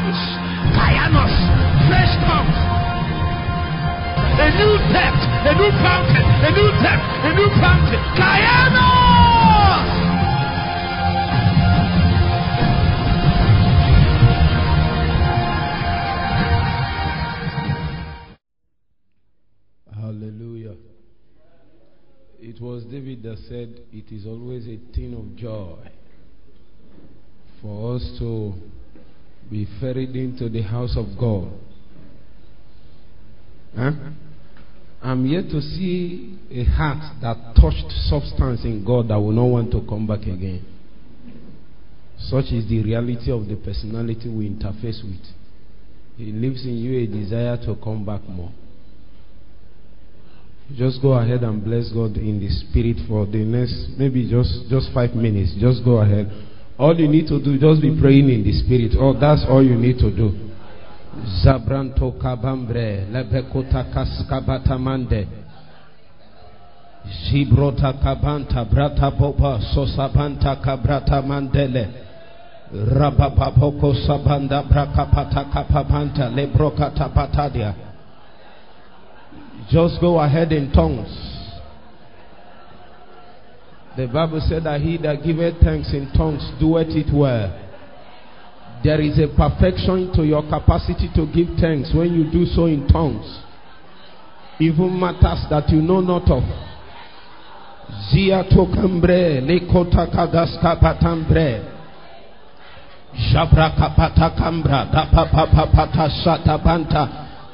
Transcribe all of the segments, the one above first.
tongues. Kaianos. Fresh tongues. A new depth. A new fountain. A new depth. A new fountain. Kaianos. Hallelujah. It was David that said, It is always a thing of joy for us to be ferried into the house of God. Huh? I'm yet to see a heart that touched substance in God that will not want to come back again. Such is the reality of the personality we interface with. It leaves in you a desire to come back more. Just go ahead and bless God in the spirit for the next maybe just just five minutes. Just go ahead. All you need to do just be praying in the spirit. Oh, that's all you need to do. Zabranto kabambre lebekota kaskabata mande. Zibrota kabanta brata boba sosabanta kabrata mandele. Rabababoko sabanda brakapata kapabanta lebroka tapatadia. Just go ahead in tongues. The Bible said that he that giveth thanks in tongues doeth it well. There is a perfection to your capacity to give thanks when you do so in tongues. Even matters that you know not of. Zia tokambre lekota kagaska patambre. Jabra kapata kambra shata banta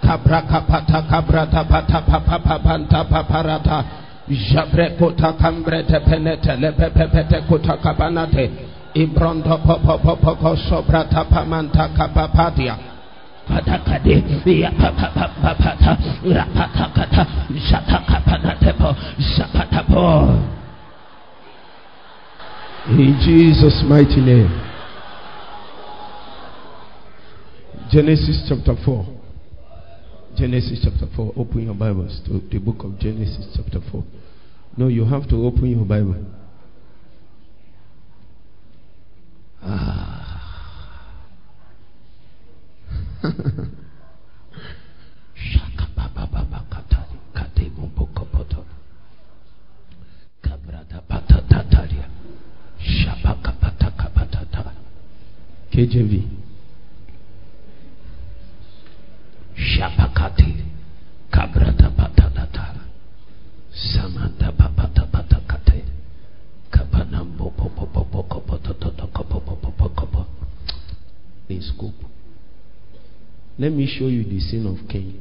kabra kapata kabra ta pata papa banta paparata. Jabre kota kambre te penete pepete kota kabanate. Ibrondo popo popo ko sobra tapamanta kapapadia. Padakade, ya papa papa pata, rapata kata, shata kapana tepo, shapatapo. In Jesus' mighty name. Genesis chapter 4. Genesis chapter 4. Open your Bibles to the book of Genesis chapter 4. No, you have to open your Bible. Ah. Shaka Let me show you the sin of Cain.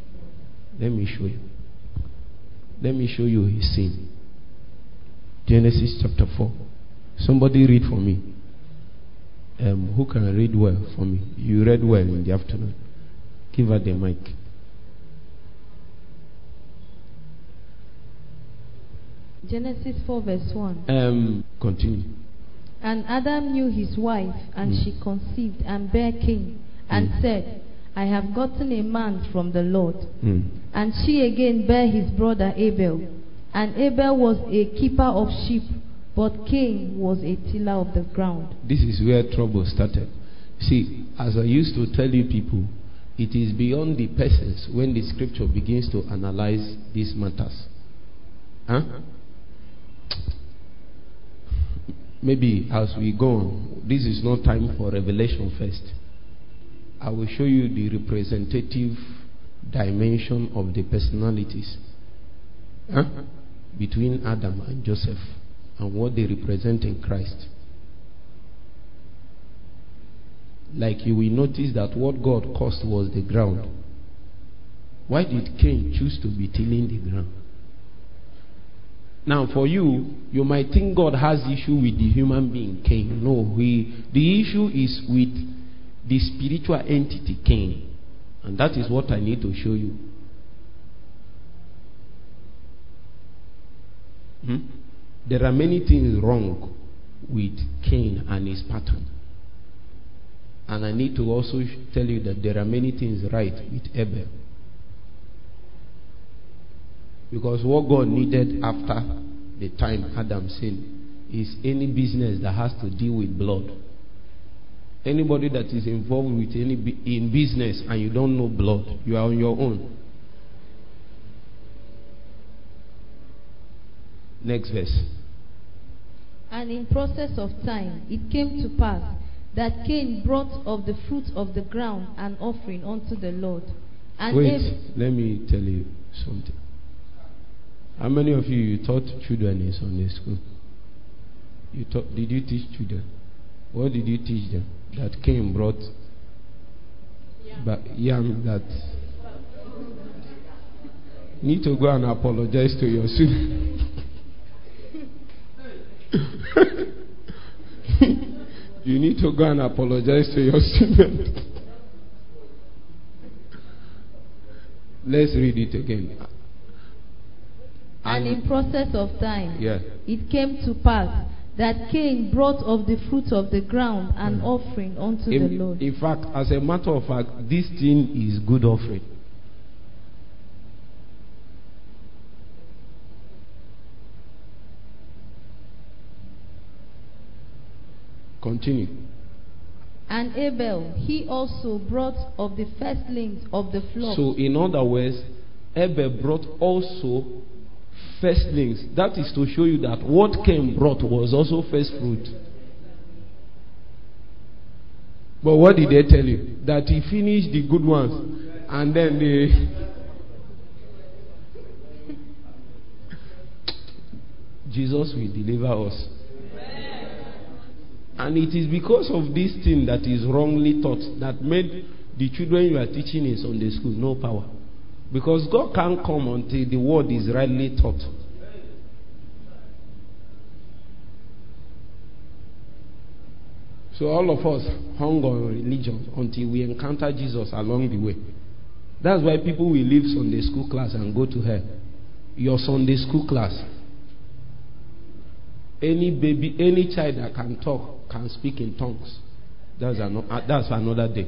Let me show you. Let me show you his sin. Genesis chapter 4. Somebody read for me. Um, who can read well for me? You read well in the afternoon. Give her the mic. Genesis 4, verse 1. Um, continue. And Adam knew his wife, and Mm. she conceived and bare Cain, and Mm. said, I have gotten a man from the Lord. Mm. And she again bare his brother Abel. And Abel was a keeper of sheep, but Cain was a tiller of the ground. This is where trouble started. See, as I used to tell you people, it is beyond the persons when the scripture begins to analyze these matters. Huh? Maybe as we go on, this is not time for revelation first. I will show you the representative dimension of the personalities huh? between Adam and Joseph and what they represent in Christ. Like you will notice that what God caused was the ground. Why did Cain choose to be tilling the ground? Now, for you, you might think God has issue with the human being Cain. No, he, the issue is with the spiritual entity Cain, and that is what I need to show you. Hmm? There are many things wrong with Cain and his pattern. And I need to also tell you that there are many things right with Abel. Because what God needed after the time Adam sinned is any business that has to deal with blood. Anybody that is involved with any in business and you don't know blood, you are on your own. Next verse. And in process of time it came to pass that Cain brought of the fruit of the ground an offering unto the Lord. And Wait, Ab- let me tell you something. How many of you, you taught children in Sunday school? You taught, did you teach children? What did you teach them? That Cain brought but yam that need to go and apologize to your student. you need to go and apologize to your student. Let's read it again. and in process of time Yeah. it came to pass that Cain brought of the fruit of the ground an mm. offering unto the Lord. in fact, as a matter of fact, this thing is good offering. Continue. And Abel, he also brought of the firstlings of the flock. So, in other words, Abel brought also firstlings. That is to show you that what Cain brought was also first fruit. But what did they tell you? That he finished the good ones and then the. Jesus will deliver us. And it is because of this thing that is wrongly taught that made the children you are teaching in Sunday school no power. Because God can't come until the word is rightly taught. So all of us hung on religion until we encounter Jesus along the way. That's why people will leave Sunday school class and go to hell. Your Sunday school class. Any baby, any child that can talk can speak in tongues. That's, an, uh, that's another day.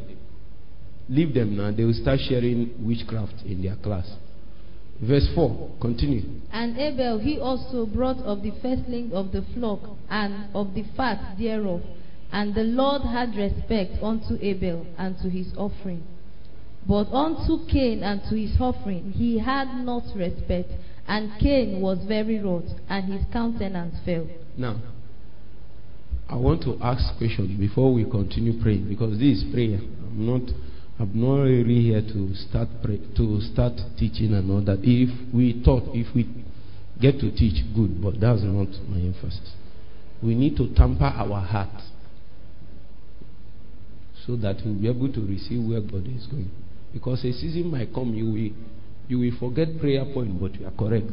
Leave them now. They will start sharing witchcraft in their class. Verse 4. Continue. And Abel, he also brought of the firstlings of the flock and of the fat thereof. And the Lord had respect unto Abel and to his offering. But unto Cain and to his offering he had not respect. And Cain was very wroth, and his countenance fell. Now, I want to ask questions before we continue praying because this is prayer. I'm not. I'm not really here to start to start teaching and all that. If we thought, if we get to teach, good, but that's not my emphasis. We need to tamper our heart so that we'll be able to receive where God is going. Because a season might come, you will, you will forget prayer point, but you are correct.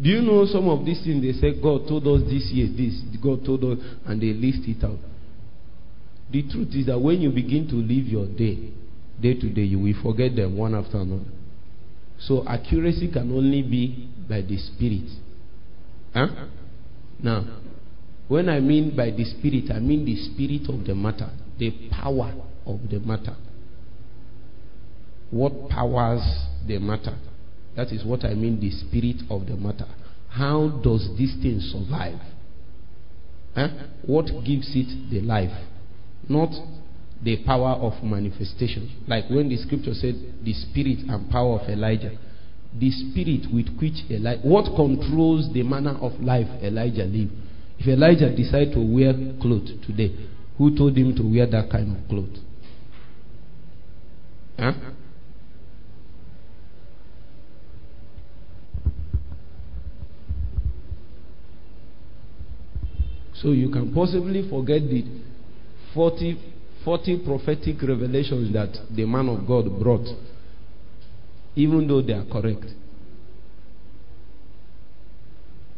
Do you know some of these things they say God told us this year, this, God told us, and they list it out. The truth is that when you begin to live your day, day to day, you will forget them one after another. So accuracy can only be by the Spirit. Huh? Now, when I mean by the Spirit, I mean the Spirit of the matter, the power of the matter. What powers the matter? That is what I mean, the spirit of the matter. How does this thing survive? Huh? What gives it the life? Not the power of manifestation. Like when the scripture said the spirit and power of Elijah. The spirit with which Elijah, what controls the manner of life Elijah lived? If Elijah decided to wear clothes today, who told him to wear that kind of clothes? Huh? So you can possibly forget the 40, 40 prophetic revelations that the man of God brought, even though they are correct.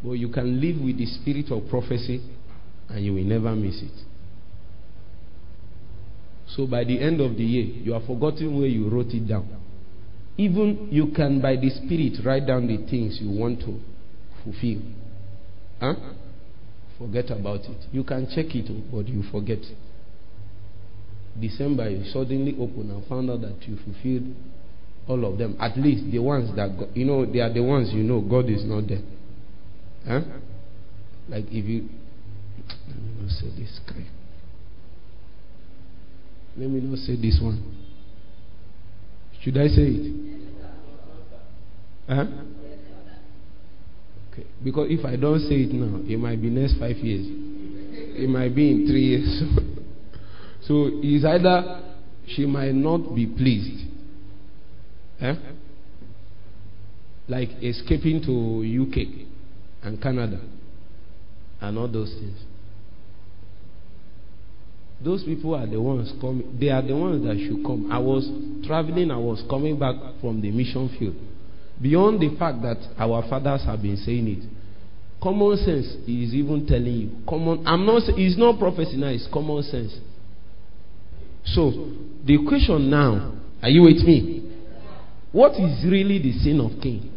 But you can live with the spirit of prophecy and you will never miss it. So by the end of the year, you have forgotten where you wrote it down. Even you can, by the spirit, write down the things you want to fulfill. Huh? Forget about it. You can check it, but you forget. December, you suddenly open and found out that you fulfilled all of them. At least the ones that, God, you know, they are the ones you know God is not there. Huh? Like if you, Let me not say this guy. Let me not say this one. Should I say it? Huh? Okay. Because if I don't say it now, it might be next five years. It might be in three years. so it's either she might not be pleased. Eh? Like escaping to UK and Canada and all those things. Those people are the ones coming. They are the ones that should come. I was traveling. I was coming back from the mission field. Beyond the fact that our fathers have been saying it, common sense is even telling you. Common. I'm not. It's not prophecy now. It's common sense. So the question now, are you with me? What is really the sin of Cain?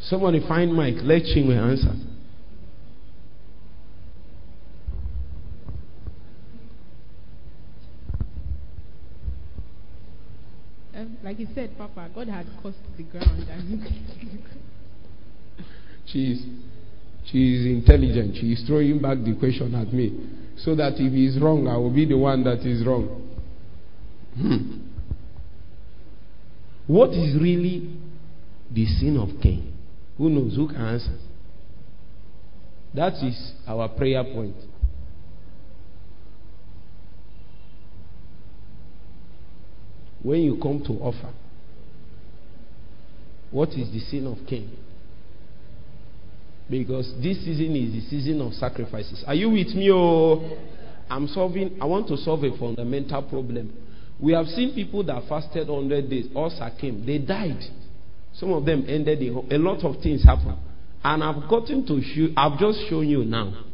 Somebody find mic. Let Chinwe answer. Um, like you said, Papa, God had cursed the ground. And She's she is intelligent. She is throwing back the question at me. So that if he is wrong, I will be the one that is wrong. Hmm. What is really the sin of Cain? Who knows? Who can answer? That is our prayer point. When you come to offer, what is the sin of Cain? Because this season is the season of sacrifices. Are you with me? Oh, I'm solving, I want to solve a fundamental problem. We have seen people that fasted 100 days, ulcer came, they died. Some of them ended, a lot of things happened. And I've gotten to show, I've just shown you now.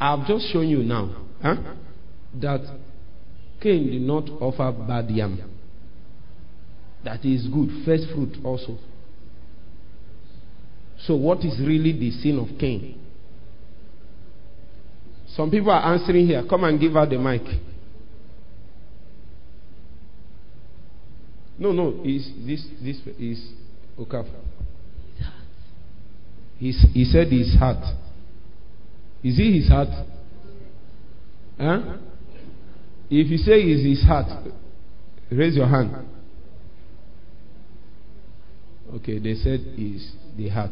I've just shown you now huh, that Cain did not offer bad yam. That is good, first fruit also. So, what is really the sin of Cain? Some people are answering here. Come and give her the mic. No, no, is this this is Okaf. He's, he said his heart. Is it his heart? Huh? If you say it's his heart, raise your hand. Okay, they said is the heart.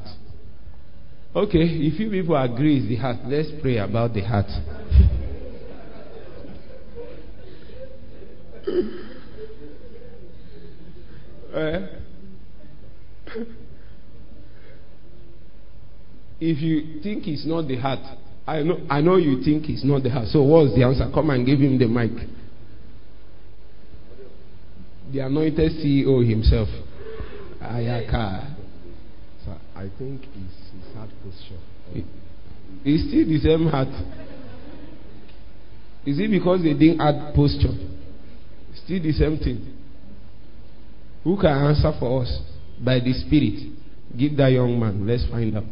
Okay, if you people agree it's the heart, let's pray about the heart. uh, if you think it's not the heart, I know, I know you think it's not the heart. So what's the answer? Come and give him the mic. The anointed CEO himself. Ayaka. So I think it's his heart posture. It's still the same heart. Is it because they didn't add posture? Still the same thing. Who can answer for us? By the Spirit. Give that young man. Let's find out.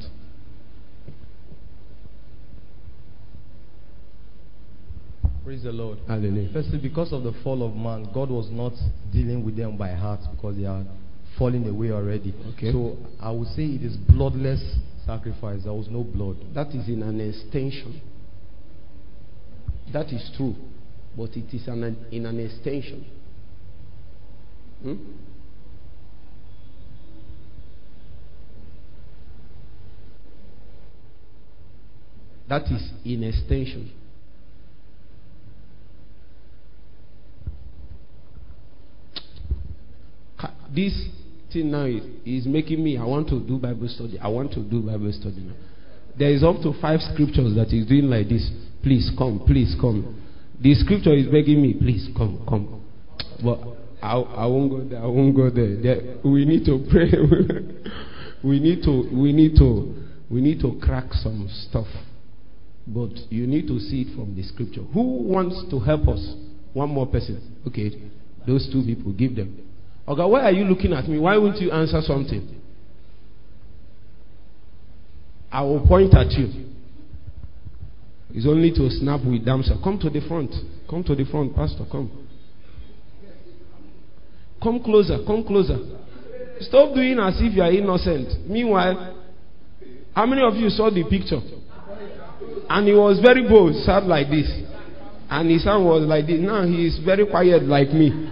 Praise the Lord. Hallelujah. Firstly, because of the fall of man, God was not dealing with them by heart because they are falling away already. Okay. So I would say it is bloodless sacrifice. There was no blood. That is in an extension. That is true. But it is an, in an extension. Hmm? That is in extension. This thing now is, is making me, I want to do Bible study. I want to do Bible study now. There is up to five scriptures that is doing like this. Please come, please come. The scripture is begging me, please come, come. But I, I won't go there. I won't go there. there we need to pray. we need to. We need to. We need to crack some stuff. But you need to see it from the scripture. Who wants to help us? One more person. Okay, those two people. Give them. Okay, why are you looking at me? Why won't you answer something? I will point at you. It's only to snap with damsel. Come to the front. Come to the front, Pastor. Come. Come closer. Come closer. stop doing as if you are innocent. Meanwhile, how many of you saw the picture? And he was very bold, sat like this. And his son was like this. Now he is very quiet like me.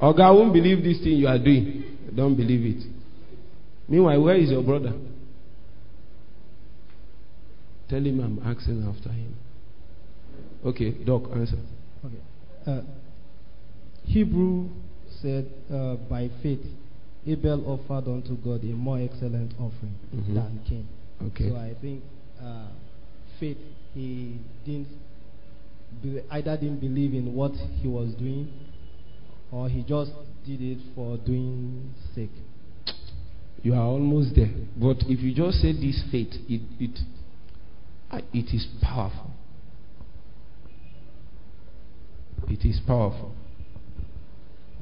Oh God won't believe this thing you are doing. Don't believe it. Meanwhile, where is your brother? Tell him I'm asking after him. Okay, Doc, answer. Okay. Uh, Hebrew said, uh, by faith, Abel offered unto God a more excellent offering Mhm. than Cain. Okay. So I think uh, faith, he didn't be, either didn't believe in what he was doing, or he just did it for doing sake. You are almost there. But if you just say this faith, it, it, uh, it is powerful. It is powerful.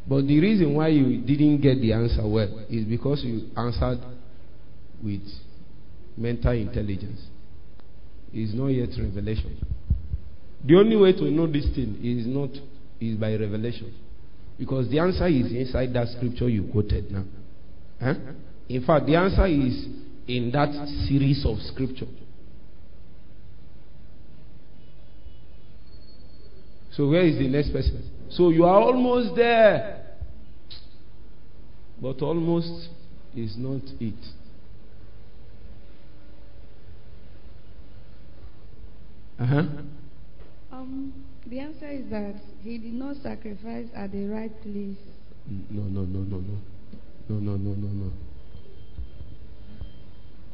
But the reason why you didn't get the answer well is because you answered with mental intelligence. It's not yet revelation. The only way to know this thing is not is by revelation. Because the answer is inside that scripture you quoted now. Huh? In fact, the answer is in that series of scripture. So where is the next person? So you are almost there. But almost is not it. Uh-huh. Um, the answer is that he did not sacrifice at the right place. No, no, no, no, no. No, no, no, no, no.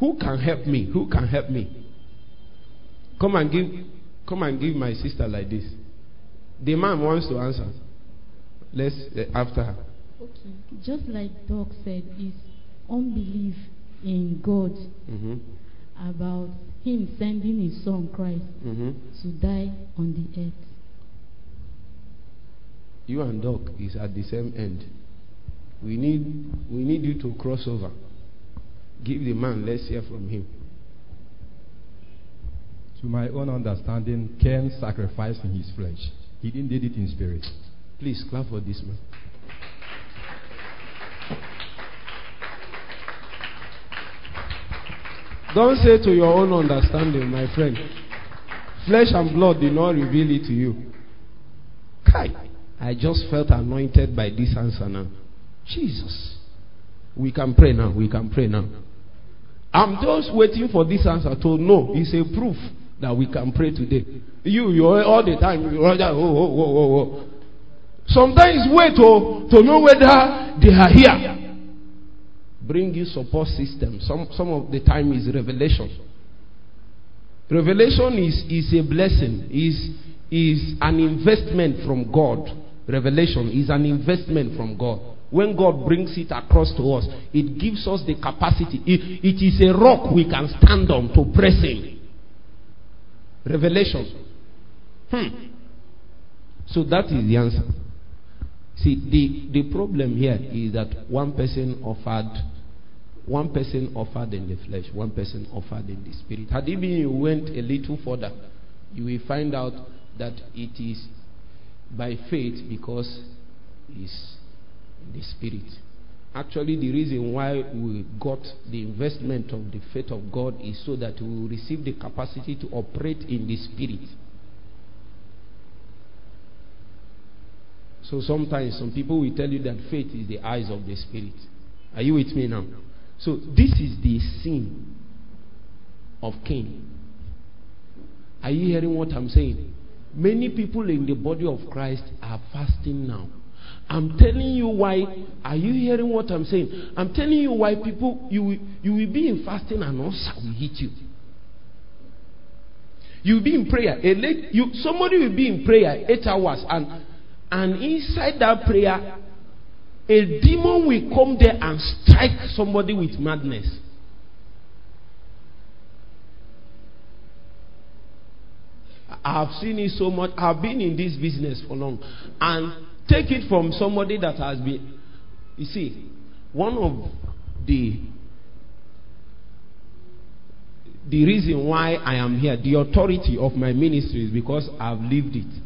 Who can help me? Who can help me? Come and give come and give my sister like this. The man wants to answer. Let's uh, after her. Okay. Just like Doc said, is unbelief in God Mm-hmm. about Him sending His Son Christ Mm-hmm. to die on the earth. You and Doc is at the same end. We need we need you to cross over. Give the man, let's hear from him. To my own understanding, Cain sacrificed in his flesh. He didn't did it in spirit. Please clap for this man. Don't say to your own understanding, my friend. Flesh and blood did not reveal it to you. Kai, I just felt anointed by this answer now. Jesus. We can pray now. We can pray now. I'm just waiting for this answer to know. It's a proof that we can pray today. You, you all the time, oh, oh, oh, oh, oh. Sometimes wait to, to know whether they are here. Bring you support system. Some, some of the time is revelation. Revelation is, is a blessing, is, is an investment from God. Revelation is an investment from God. When God brings it across to us, it gives us the capacity. It, it is a rock we can stand on to press in. Revelation. Hmm. So that is the answer. See, the, the problem here is that one person offered, one person offered in the flesh, one person offered in the spirit. Had been you went a little further, you will find out that it is by faith because it's in the spirit. Actually, the reason why we got the investment of the faith of God is so that we will receive the capacity to operate in the spirit. So sometimes some people will tell you that faith is the eyes of the spirit. Are you with me now? So this is the sin of Cain. Are you hearing what I'm saying? Many people in the body of Christ are fasting now. I'm telling you why. Are you hearing what I'm saying? I'm telling you why people you will, you will be in fasting and ulcer will hit you. You will be in prayer. A late, you, somebody will be in prayer eight hours and and inside that prayer, a demon will come there and strike somebody with madness. I have seen it so much. I've been in this business for long. And take it from somebody that has been. You see, one of the the reason why I am here, the authority of my ministry is because I've lived it.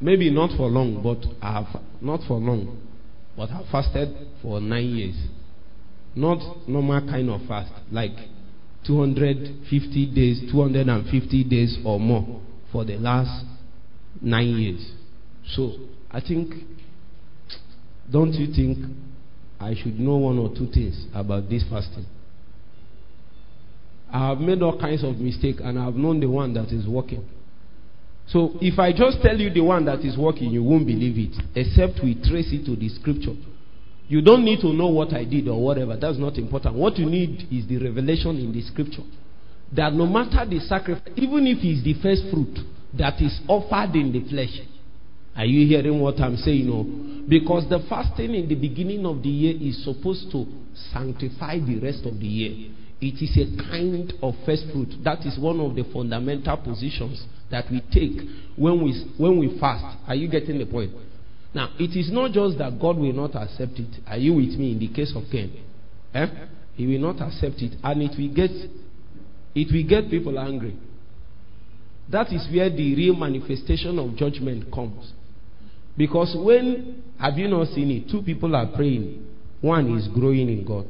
Maybe not for long, but I have not for long. But I fasted for nine years. Not normal kind of fast, like 250 days, 250 days or more for the last nine years. So I think, don't you think I should know one or two things about this fasting? I have made all kinds of mistakes and I have known the one that is working. So if I just tell you the one that is working, you won't believe it, except we trace it to the scripture. You don't need to know what I did or whatever. That's not important. What you need is the revelation in the scripture. That no matter the sacrifice, even if it's the first fruit that is offered in the flesh. Are you hearing what I'm saying? No. Because the fasting in the beginning of the year is supposed to sanctify the rest of the year. It is a kind of first fruit. That is one of the fundamental positions that we take when we, when we fast. Are you getting the point? Now, it is not just that God will not accept it. Are you with me in the case of Cain? Eh? He will not accept it, and it will get it will get people angry. That is where the real manifestation of judgment comes. Because when have you not seen it? Two people are praying. One is growing in God.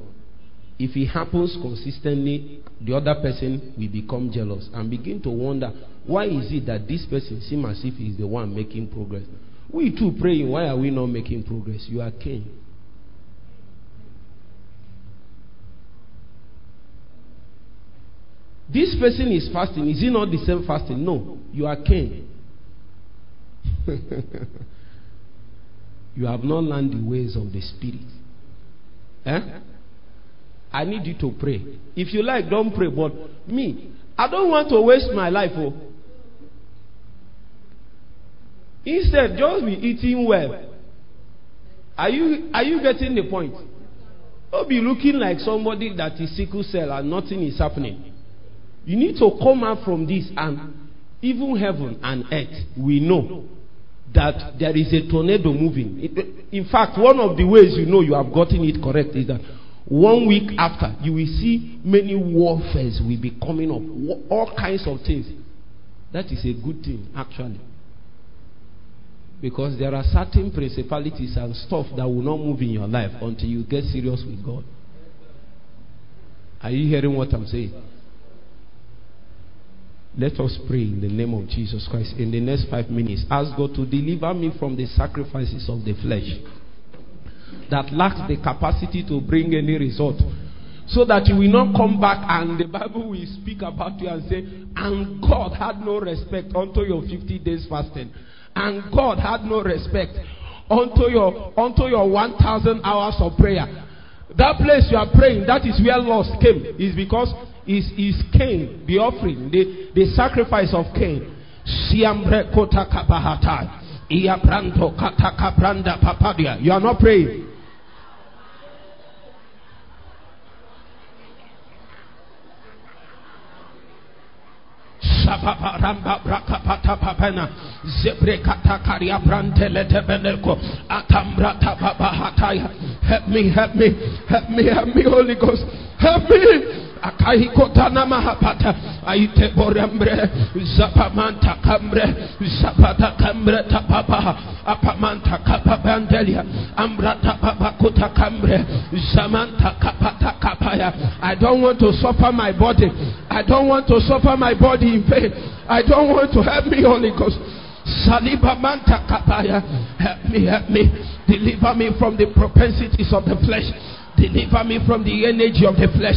If it happens consistently, the other person will become jealous and begin to wonder why is it that this person seems as if he's the one making progress. We too praying, why are we not making progress? You are Cain. This person is fasting. Is he not the same fasting? No. You are Cain. you have not learned the ways of the Spirit. Eh? I need you to pray. If you like, don't pray. But me, I don't want to waste my life. Oh. Instead, just be eating well. Are you are you getting the point? Don't be looking like somebody that is sickle cell and nothing is happening. You need to come out from this and even heaven and earth we know that there is a tornado moving. In fact, one of the ways you know you have gotten it correct is that one week after you will see many warfares will be coming up, all kinds of things. That is a good thing, actually. Because there are certain principalities and stuff that will not move in your life until you get serious with God. Are you hearing what I'm saying? Let us pray in the name of Jesus Christ. In the next five minutes, ask God to deliver me from the sacrifices of the flesh that lacks the capacity to bring any result. So that you will not come back and the Bible will speak about you and say, and God had no respect unto your 50 days fasting. And God had no respect unto your unto your 1000 hours of prayer. That place you are praying, that is where loss came. Is because is is Cain, the offering, the, the sacrifice of Cain. Siambre kota kabahata. You are not praying. Shababa ramba braka pata papena. Zebre kata karia brantele tebeneko atambrata baba hataya help me help me help me help me Holy Ghost. Help me mahapata. Zapamanta kambre zapata kambre tapapa. Apamanta kambre zamanta kapata kapaya. I don't want to suffer my body. I don't want to suffer my body in pain I don't want to help me Holy Ghost. Saliba manta kapaya. Help me help me. Deliver me from the propensities of the flesh. Deliver me from the energy of the flesh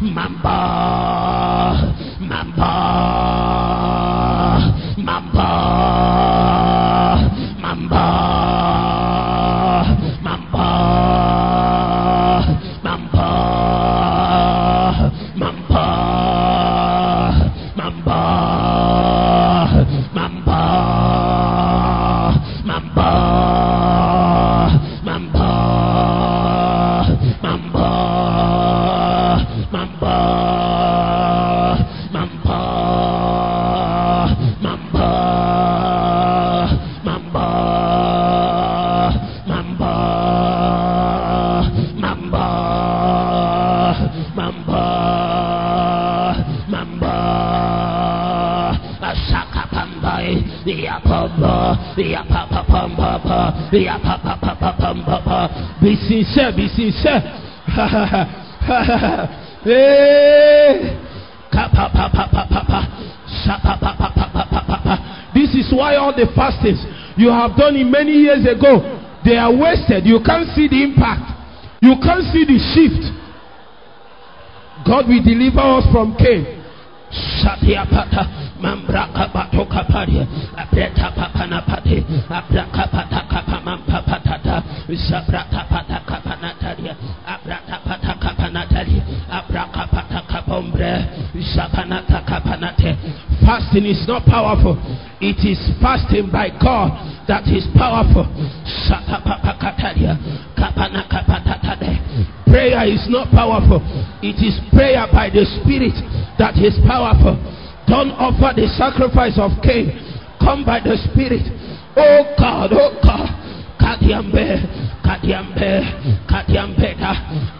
mamba mamba mamba pa pa pa pa. This is why all the fastings you have done many years ago, they are wasted. You can't see the impact. You can't see the shift. God will deliver us from Cain. Mambraka Padia, Abreta Pati, Abraka Pataka Pataka Abrata Pataka Panataria, Abraka Pataka Pombre. Fasting is not powerful, it is fasting by God that is powerful. Prayer is not powerful. It is prayer by the Spirit that is powerful. Don't offer the sacrifice of Cain. Come by the Spirit. Oh God, oh God. Kadiambe, Kadiambe, Kadiambe.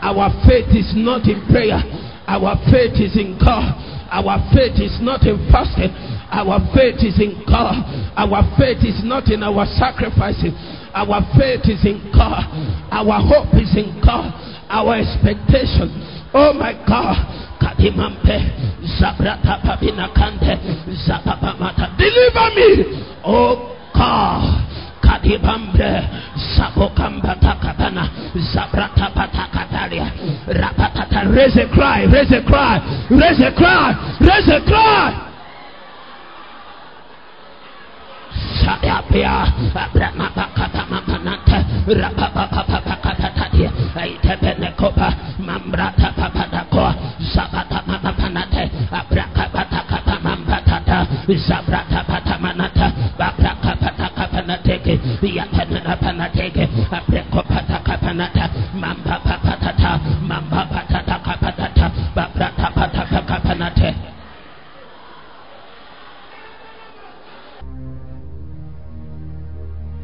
Our faith is not in prayer. Our faith is in God. Our faith is not in fasting. Our faith is in God. Our faith is not in our sacrifices. Our faith is in God. Our hope is in God. Our expectations. Oh my God. Kadimampe. Zabrata. Zapapamata. Deliver me. Oh God. Takapana. Zabrata patakatalia. Rapatata. Raise a cry. Raise a cry. Raise a cry. Raise a cry. Rapapapapapatatia, Aitepenekopa, Mambrata Papadakoa, Zabata Mapanate, Abrakapataka Mampatata, Zabrata Patamanata, Babraka Patakapanateke, Yatanana Panateke, Abrekopataka Panata, Mamba Papatata, Mamba Pataka Patata, Babrata Pataka Panate.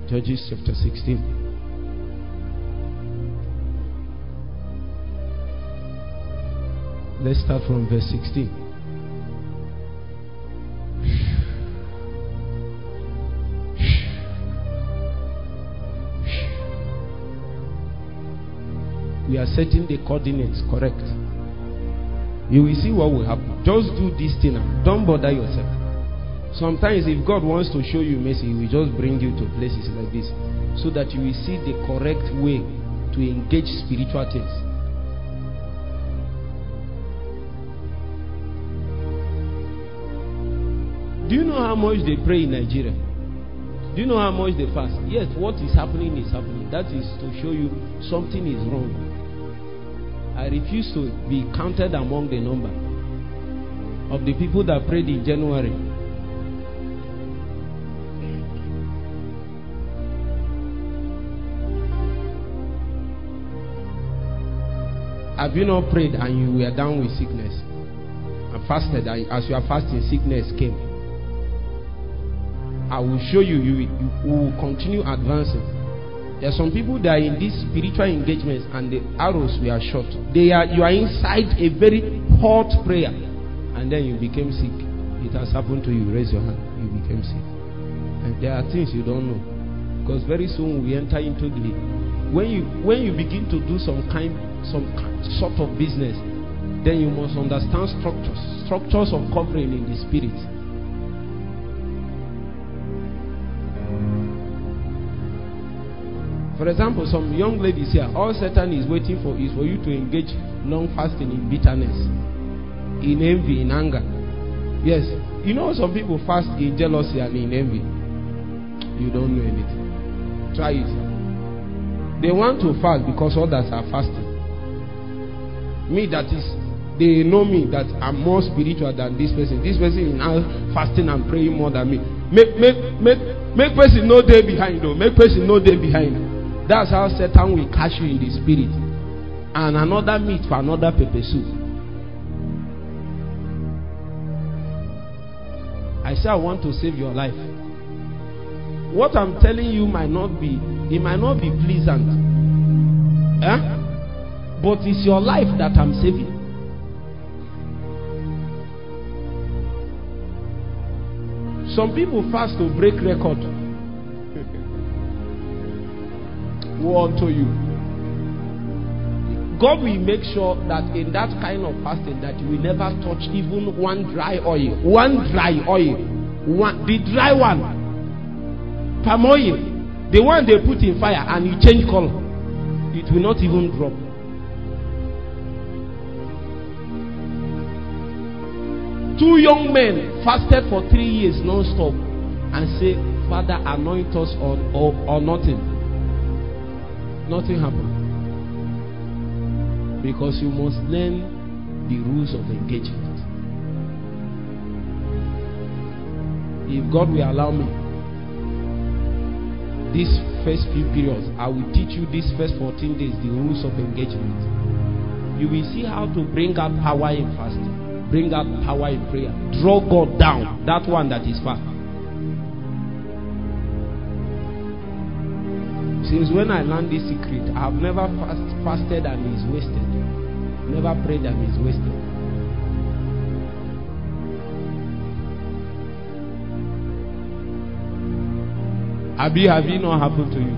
Judges chapter 16. Let's start from verse 16. We are setting the coordinates correct. You will see what will happen. Just do this thing don't bother yourself. Sometimes, if God wants to show you mercy, He will just bring you to places like this so that you will see the correct way to engage spiritual things. Much they pray in Nigeria? Do you know how much they fast? Yes, what is happening is happening. That is to show you something is wrong. I refuse to be counted among the number of the people that prayed in January Have you not prayed and you were down with sickness and fasted as you are fasting sickness came? I will show you you, you will continue advancing. There are some people that are in these spiritual engagements and the arrows were shot. They are you are inside a very hot prayer and then you became sick. It has happened to you. Raise your hand. You became sick. And there are things you don't know. Because very soon we enter into the when you when you begin to do some kind some sort of business, then you must understand structures, structures of covering in the spirit. For example, some young ladies here, all Satan is waiting for is for you to engage long fasting in bitterness, in envy, in anger. Yes, you know some people fast in jealousy and in envy. You don't know anything. Try it. They want to fast because others are fasting. Me, that is, they know me that I'm more spiritual than this person. This person is now fasting and praying more than me. Make make make make person no day behind though. Make person no day behind. That's how Satan will catch you in the spirit. And another meat for another pepper soup. I say I want to save your life. What I'm telling you might not be, it might not be pleasant. Eh? But it's your life that I'm saving. Some people fast to break record. Woe unto you. God will make sure that in that kind of fasting that you will never touch even one dry oil. One dry oil. One, the dry one. Palm oil. The one they put in fire and you change color. It will not even drop. Two young men fasted for three years non-stop and say, Father, anoint us or, or, nothing. Nothing happened. Because you must learn the rules of engagement. If God will allow me, these first few periods, I will teach you these first 14 days the rules of engagement. You will see how to bring out power in fasting, bring out power in prayer, draw God down, that one that is fast. Since when I learned this secret, I have never fast, fasted and it's wasted. Never prayed and it's wasted. Abi, have you not happened to you?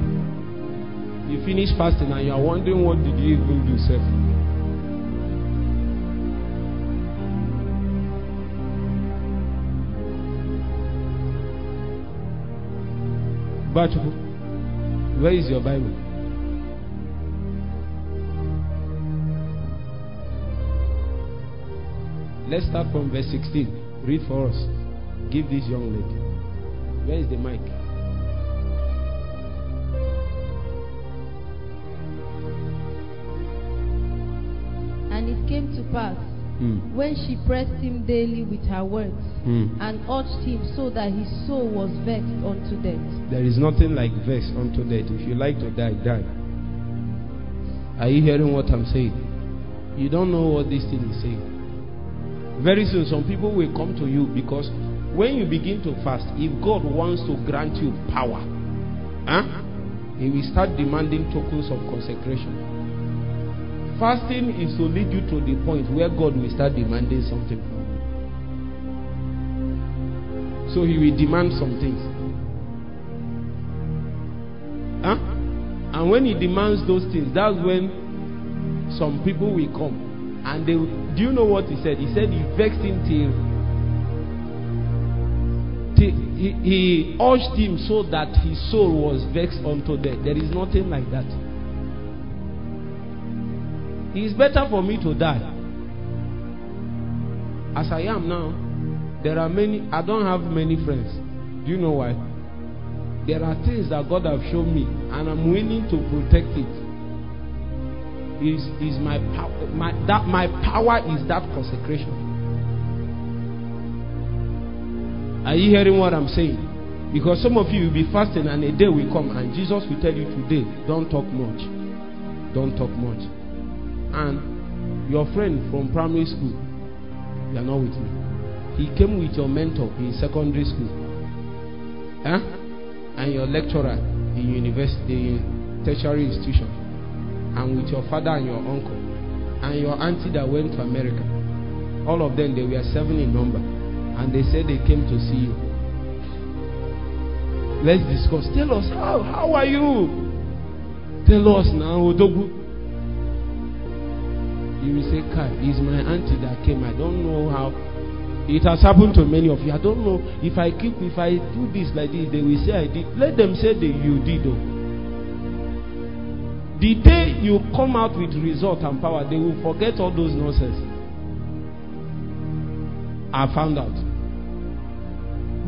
You finish fasting and you are wondering what did you even do, sir? Bachuku, where is your Bible? Let's start from verse 16. Read for us. Give this young lady. Where is the mic? Hmm. when she pressed him daily with her words, Hmm. and urged him so that his soul was vexed unto death. There is nothing like vex unto death. If you like to die, die. Are you hearing what I'm saying? You don't know what this thing is saying. Very soon, some people will come to you because when you begin to fast, if God wants to grant you power, huh, He will start demanding tokens of consecration. Fasting is to lead you to the point where God will start demanding something from you. So He will demand some things. Huh? And when he demands those things, that's when some people will come. And they do you know what he said? He said he vexed him till, till he, he urged him so that his soul was vexed unto death. There is nothing like that. It is better for me to die. As I am now, there are many, I don't have many friends. Do you know why? There are things that God have shown me, and I'm willing to protect it. Is is my power? My that my power is that consecration. Are you hearing what I'm saying? Because some of you will be fasting, and a day will come, and Jesus will tell you today, don't talk much, don't talk much. And your friend from primary school, you are not with me. He came with your mentor in secondary school. Huh? and your lecturer in university, tertiary institution, and with your father and your uncle, and your auntie that went to America. All of them, they were seven in number, and they said they came to see you. Let's discuss. Tell us how how are you? Tell us now, Odogu. You will say, Kai, it's my auntie that came. I don't know how it has happened to many of you. I don't know if I keep, if I do this like this, they will say I did. Let them say that you did. Though. The day you come out with result and power, they will forget all those nonsense. I found out.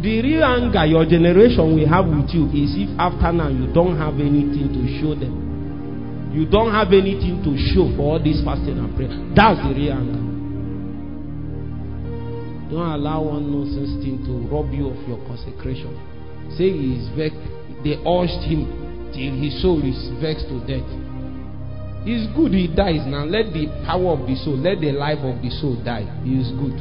The real anger your generation will have with you is if after now you don't have anything to show them. You don't have anything to show for all this fasting and prayer. That's the real anger. Don't allow one nonsense thing to rob you of your consecration. Say he is vexed. They urged him till his soul is vexed to death. It's good he dies now. Let the power of the soul, let the life of the soul die. He is good.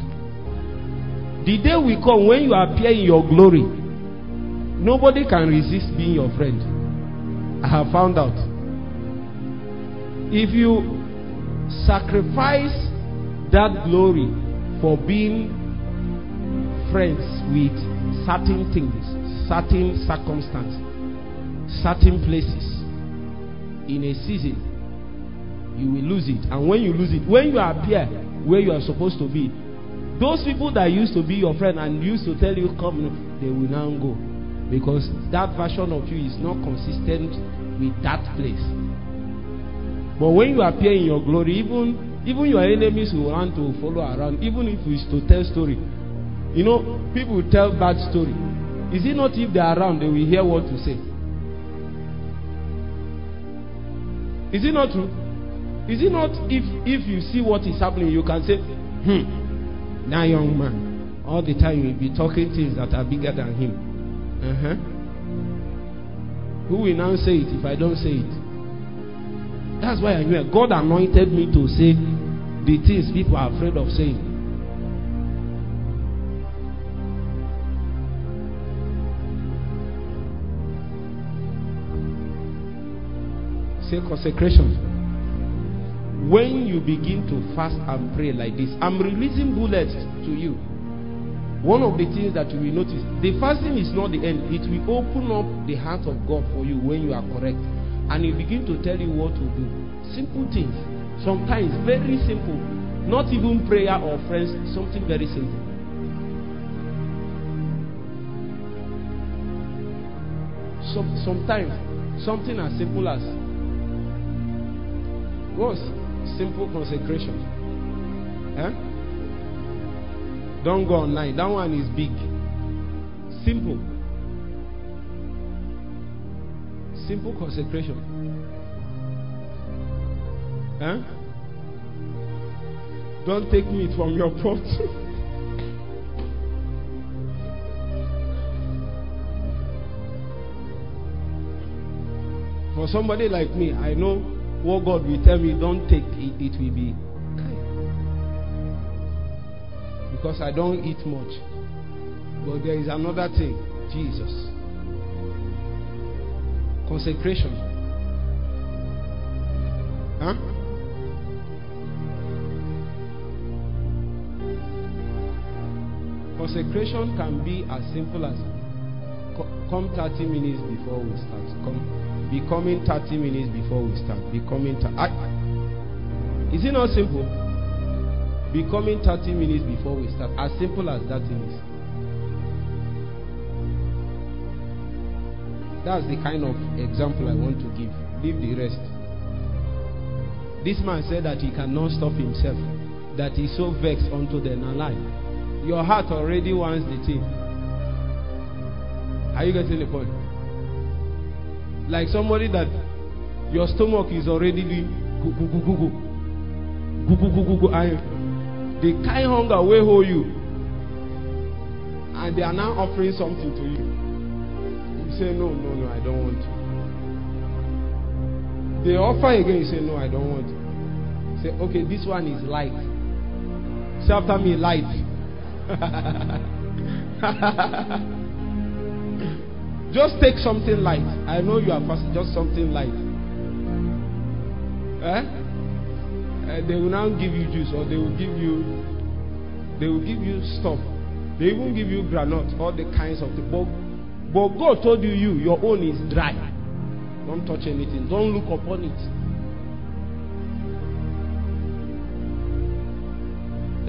The day will come when you appear in your glory. Nobody can resist being your friend. I have found out. If you sacrifice that glory for being friends with certain things, certain circumstances, certain places, in a season, you will lose it. And when you lose it, when you appear where you are supposed to be, those people that used to be your friend and used to tell you, come, they will now go. Because that version of you is not consistent with that place. But when you appear in your glory, even even your enemies will want to follow around, even if it's to tell story. You know, people tell bad story. Is it not if they are around, they will hear what to say? Is it not true? Is it not if if you see what is happening, you can say, hmm, that young man, all the time will be talking things that are bigger than him. Uh-huh. Who will now say it if I don't say it? That's why I knew it. God anointed me to say the things people are afraid of saying. Say consecration. When you begin to fast and pray like this, I'm releasing bullets to you. One of the things that you will notice, the fasting is not the end. It will open up the heart of God for you when you are correct. And He begin to tell you what to do. Simple things. Sometimes very simple. Not even prayer or friends, something very simple. Some, sometimes something as simple as what? Simple consecration. Eh? Don't go online. That one is big. Simple. Simple consecration. Eh? Don't take meat from your pot. For somebody like me, I know what God will tell me, don't take it, it will be because I don't eat much. But there is another thing Jesus. Consecration. Huh? Consecration can be as simple as come 30 minutes before we start. Come, be coming 30 minutes before we start. Be coming. Is it not simple? Be coming 30 minutes before we start. As simple as that is. That's the kind of example I want to give. Leave the rest. This man said that he cannot stop himself, that he's so vexed unto the alive. Your heart already wants the thing. Are you getting the point? Like somebody that your stomach is already doing go go go go go go go go go go the kind hunger will hold you and they are now offering something to you. Say no no no I don't want to. They offer again you say no I don't want to. Say okay this one is light. Say after me light. Just take something light. I know you are fasting, just something light. Eh? Uh, they will now give you juice or they will give you they will give you stuff. They even give you granite, all the kinds of the But, but God told you, you, your own is dry. Don't touch anything. Don't look upon it.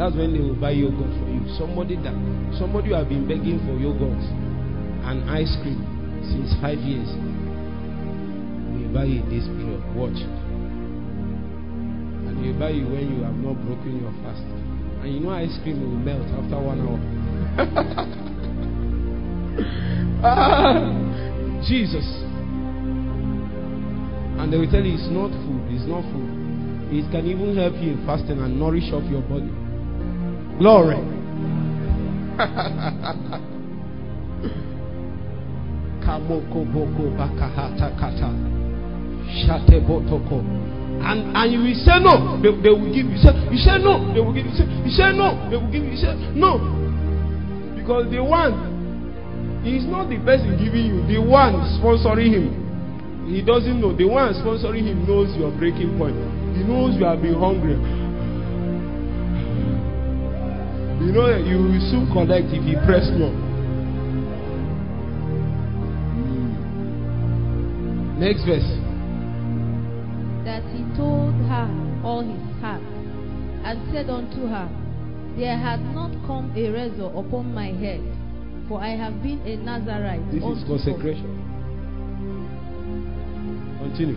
That's when they will buy yogurt for you. Somebody that somebody who have been begging for yogurt and ice cream since five years. We buy it this period. Watch. And you buy it when you have not broken your fast. And you know ice cream will melt after one hour. ah, Jesus. And they will tell you it's not food, it's not food. It can even help you in fasting and nourish up your body. Glory. Kamoko boko bakahata kata. Shate botoko. And and you will say no, they, they will give you. Say, you say no, they will give you. You say no, they will give you. You say no. Because the one, he is not the person giving you, the one sponsoring him. He doesn't know. The one sponsoring him knows your breaking point. He knows you have been hungry. You know you will soon collect if you press more. Next verse. that he told her all his heart, and said unto her, There had not come a razor upon my head, for I have been a Nazarite This is consecration. Continue.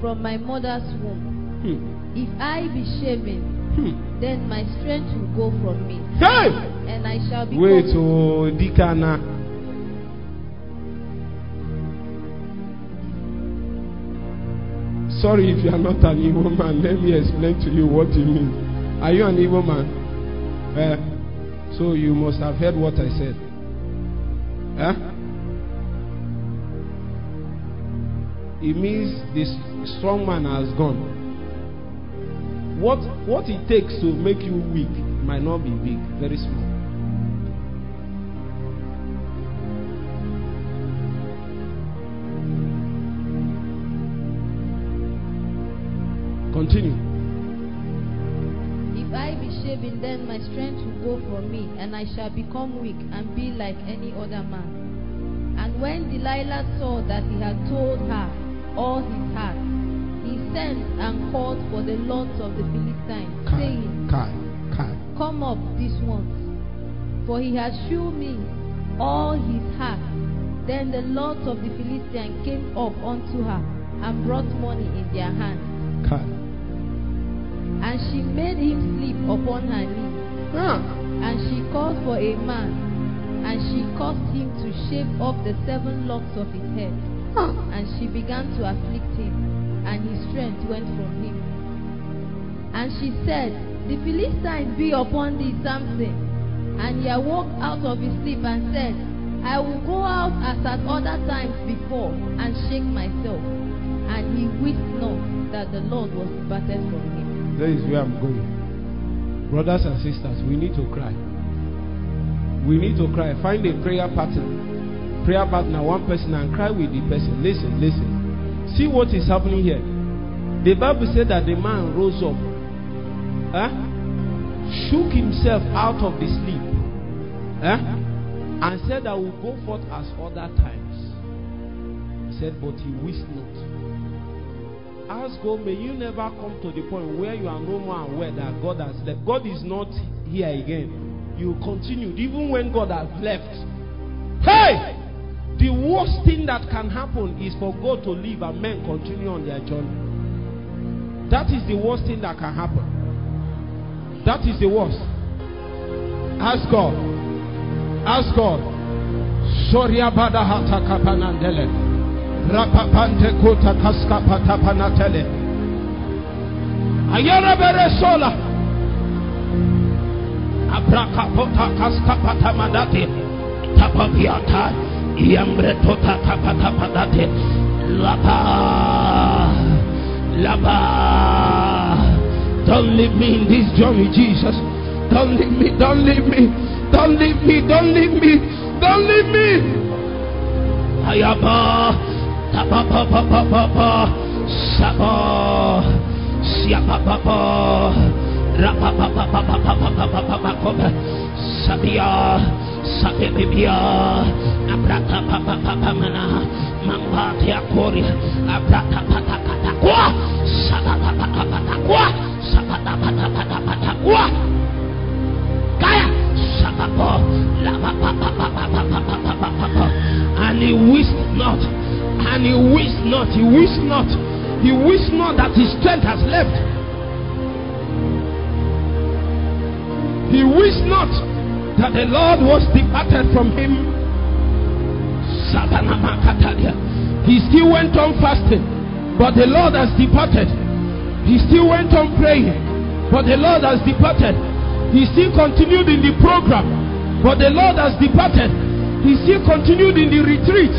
from my mother's womb. Hmm. If I be shaven, Hmm. then my strength will go from me, Hey! and I shall be Wait, oh, Dikana. Sorry if you are not an evil man. Let me explain to you what it means. Are you an evil man? Eh? So you must have heard what I said. Eh? It means this strong man has gone. What what it takes to make you weak might not be big, very small. Continue. If I be shaven, then my strength will go from me, and I shall become weak and be like any other man. And when Delilah saw that he had told her all his heart, he sent and called for the lords of the Philistines, saying, Kai, Kai. Come up this once, for he has shewn me all his heart. Then the lords of the Philistines came up unto her and brought money in their hands. Kai. And she made him sleep upon her knee. Ah. And she called for a man, and she caused him to shave off the seven locks of his head. And she began to afflict him, and his strength went from him. And she said, The Philistines be upon thee, Samson. And he awoke out of his sleep and said, I will go out as at other times before, and shake myself. And he wist not that the Lord was departed from him. That is where I'm going. Brothers and sisters, we need to cry. We need to cry. Find a prayer partner. Prayer partner, one person, and cry with the person. Listen, listen. See what is happening here. The Bible said that the man rose up, huh? shook himself out of the sleep, huh? and said, I will go forth as other times. He said, but he wished not. Ask God, may you never come to the point where you are no more aware that God has left. God is not here again. You continued, even when God has left. Hey! The worst thing that can happen is for God to leave and men continue on their journey. That is the worst thing that can happen. That is the worst. Ask God. Ask God. Soria bada hata kapanandele. Rapapante kota kaska patapanatele. Ayara bere sola. Abraka pota kaska patamanate. Tapapiata. Iambre tota kapatapadate. Laba. Laba. Don't leave me in this journey, Jesus. Don't leave me, don't leave me. Don't leave me, don't leave me. Don't leave me. Ayaba. Sabia, and he wished not. And he wist not. He wist not. He wist not that his strength has left. He wist not that the Lord was departed from him. He still went on fasting, but the Lord has departed. He still went on praying, but the Lord has departed. He still continued in the program, but the Lord has departed. He still continued in the retreat,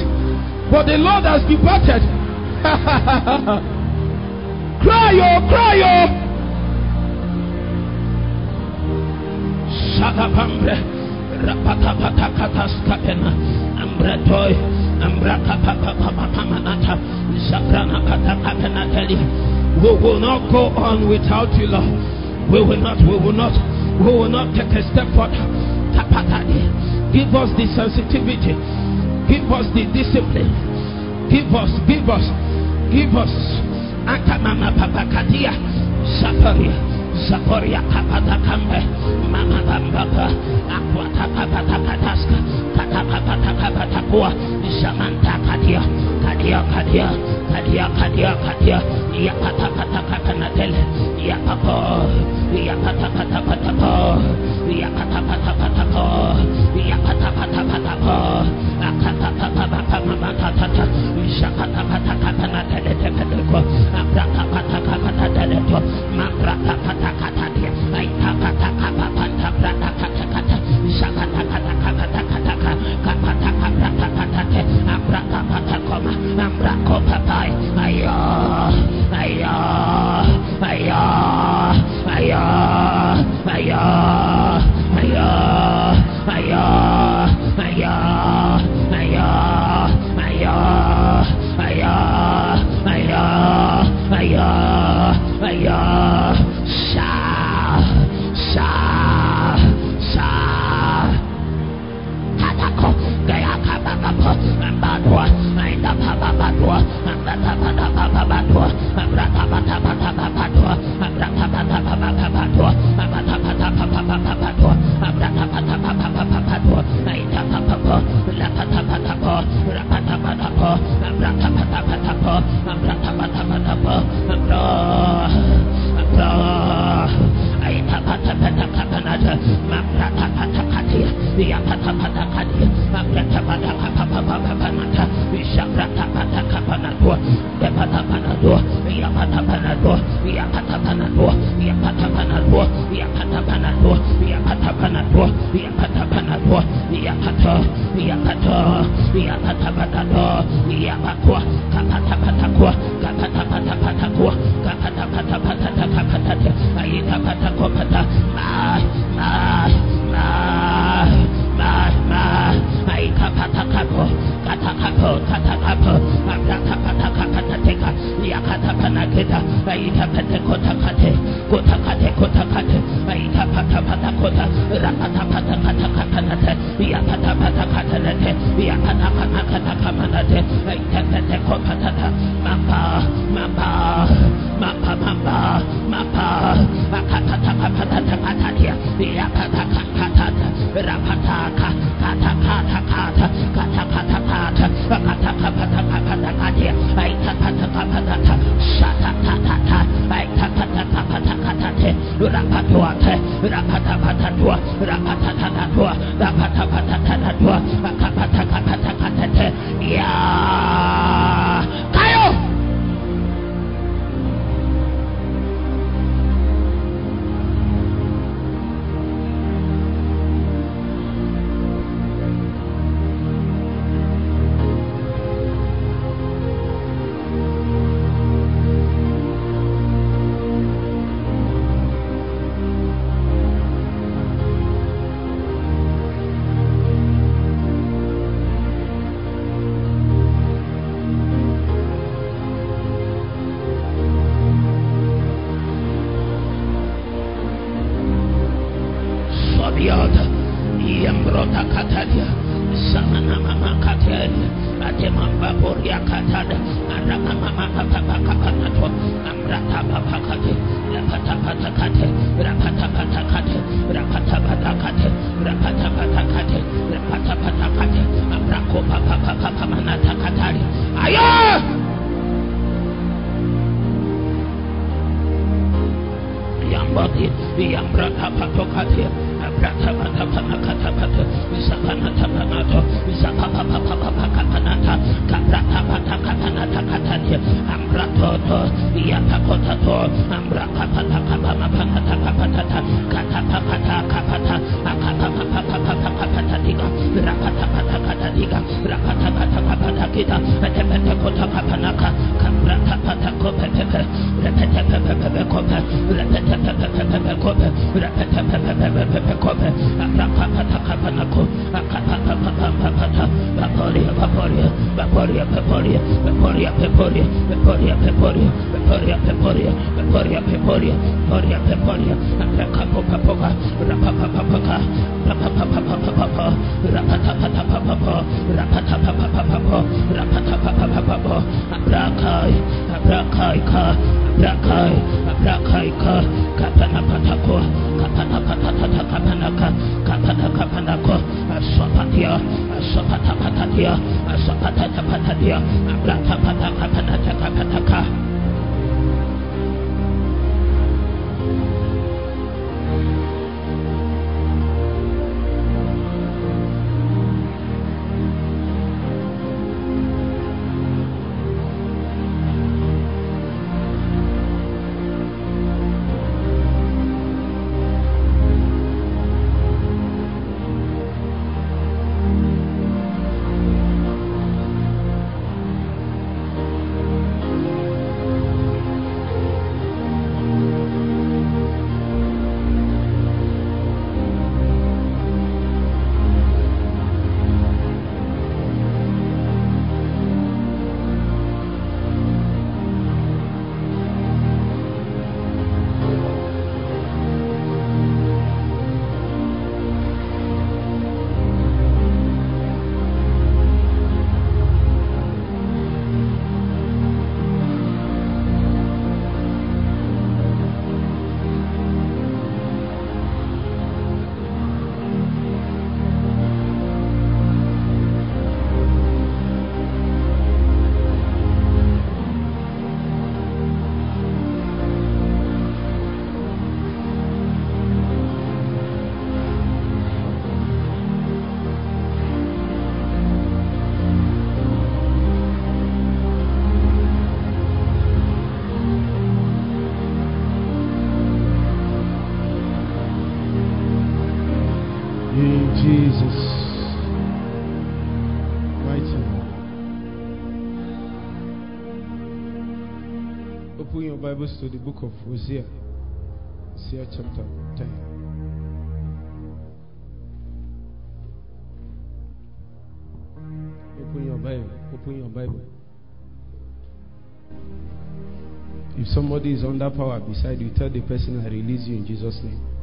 but the Lord has departed. cry, oh, cry, oh. Shadabambre, Rapatapatakatas Ambretoy, Ambratapapapapamata, Sabrana Katakapanateli. We will not go on without you, Lord. We will not, we will not, we will not take a step forward. Tapatadi. Give us the sensitivity. Give us the discipline. Give us, give us, give us. Akamama papakadia. Saparia. Saporia kapata kambe. Mama bambaba. Akwata kapata kataska. Katapata kapata kuwa. Zamanta kadia katia katia katia katia katia ya kata kata kata na tele ya kapo ya kata kata kata ko ya kata kata kata ko ya kata kata kata ko na kata kata kata kata kata kata kata kata kata na tele tele tele ko na kata kata kata tele ko na kata kata kata dia aita kata kata kata kata kata kata Rakopapai. Your Bibles to the book of Hosea. Hosea chapter 10. Open your Bible. Open your Bible. If somebody is under power beside you, tell the person I release you in Jesus' name.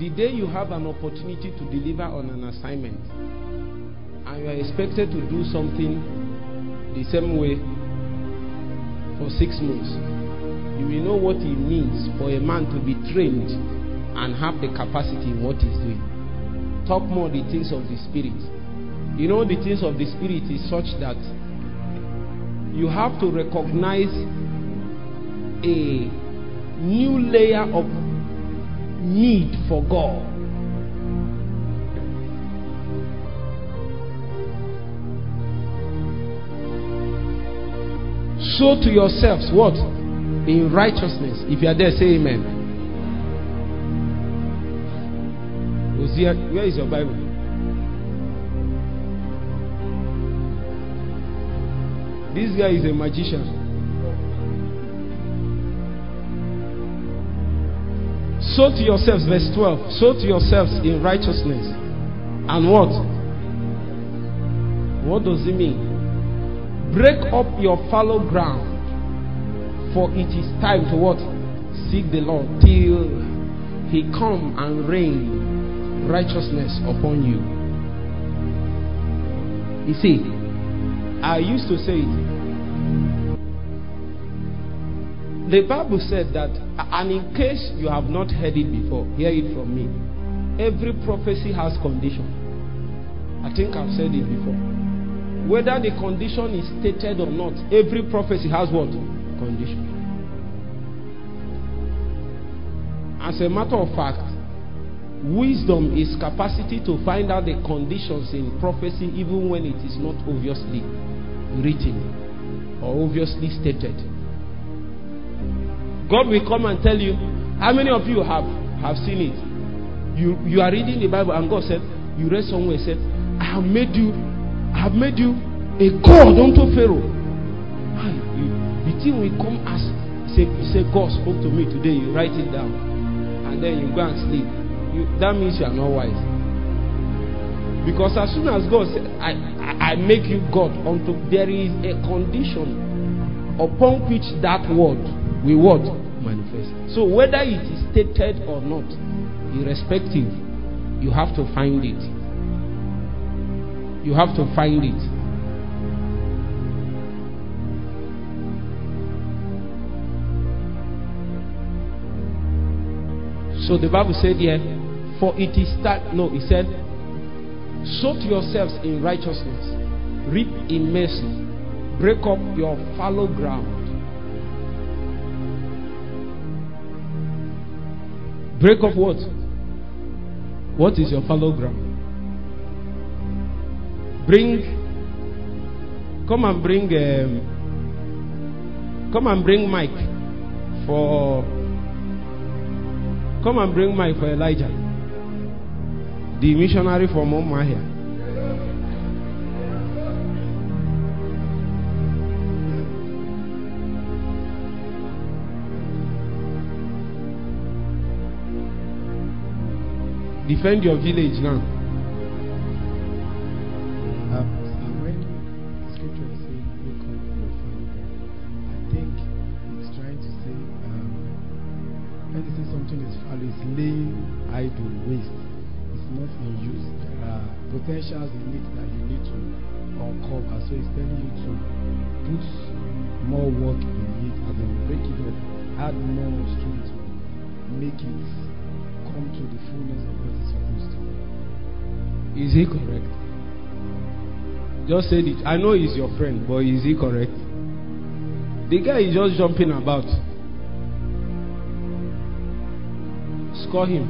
The day you have an opportunity to deliver on an assignment and you are expected to do something the same way for six months, you will know what it means for a man to be trained and have the capacity in what he's doing. Talk more the things of the spirit. You know, the things of the spirit is such that you have to recognize a new layer of need for God. Show to yourselves what? In righteousness. If you are there, say amen. Hosea, where is your Bible? This guy is a magician. Sow to yourselves, verse 12. Sow to yourselves in righteousness. And what? What does it mean? Break up your fallow ground, for it is time to what? Seek the Lord till He come and rain righteousness upon you. You see, I used to say it. The Bible said that, and in case you have not heard it before, hear it from me. Every prophecy has condition. I think I've said it before. Whether the condition is stated or not, every prophecy has what? Condition. As a matter of fact, wisdom is capacity to find out the conditions in prophecy even when it is not obviously written or obviously stated. God will come and tell you, how many of you have have seen it. You you are reading the Bible and God said, you read somewhere said, I have made you, I have made you a God unto Pharaoh. You- The thing will come as say, say God spoke to me today. You write it down, and then you go and sleep. You, that means you are not wise. Because as soon as God said, I, I, I make you God unto there is a condition upon which that word will what? Manifest. So whether it is stated or not, irrespective, you have to find it. You have to find it. So the Bible said here, for it is that no, it said, to yourselves in righteousness, reap in mercy, break up your fallow ground. Break up what? What is your fallow ground? Bring, come and bring, um, come and bring mic for, come and bring mic for Elijah, the missionary from Umuahia. Um, when they say um trying to say something is idle, waste. It's not. There are potentials in it that you need to uncover. So it's telling you to put more work in it and then break it up, add more strength make it come to the fullness of supposed to. Is he correct? Just said it. I know he's your friend, but is he correct? The guy is just jumping about. Score him.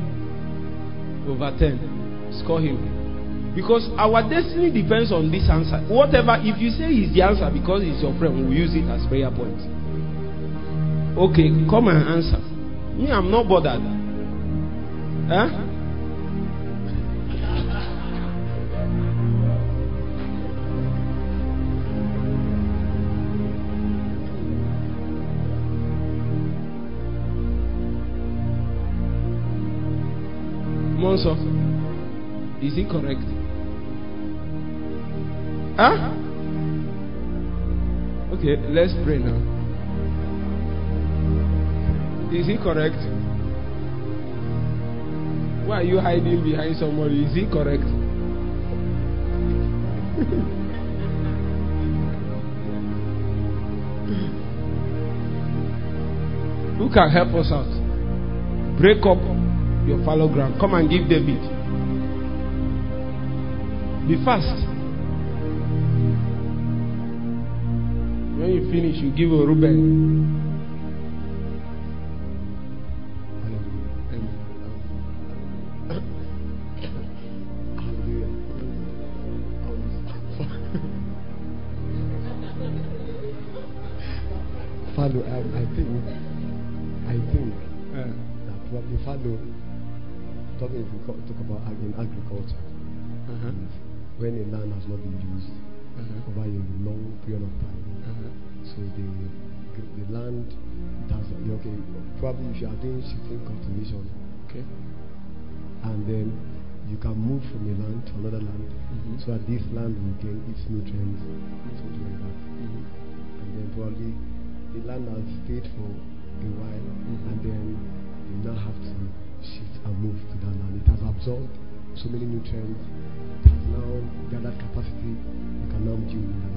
Over 10. Score him. Because our destiny depends on this answer. Whatever, if you say it's the answer because it's your friend, we'll use it as prayer point. Okay, come and answer. Me, I'm not bothered. Huh? Monso, is he correct? Huh? Okay, let's pray now. Is he correct? Why are you hiding behind somebody? Is he correct? Who can help us out? Break up your fallow ground. Come and give David. Be fast. When you finish, you give a Reuben. You are doing shifting cultivation, Okay. and then you can move from a land to another land, Mhm. so that this land will gain its nutrients, something like that. Mhm. and then probably the land has stayed for a while, Mhm. and then you now have to shift and move to that land. It has absorbed so many nutrients, it has now gathered capacity, you can now in the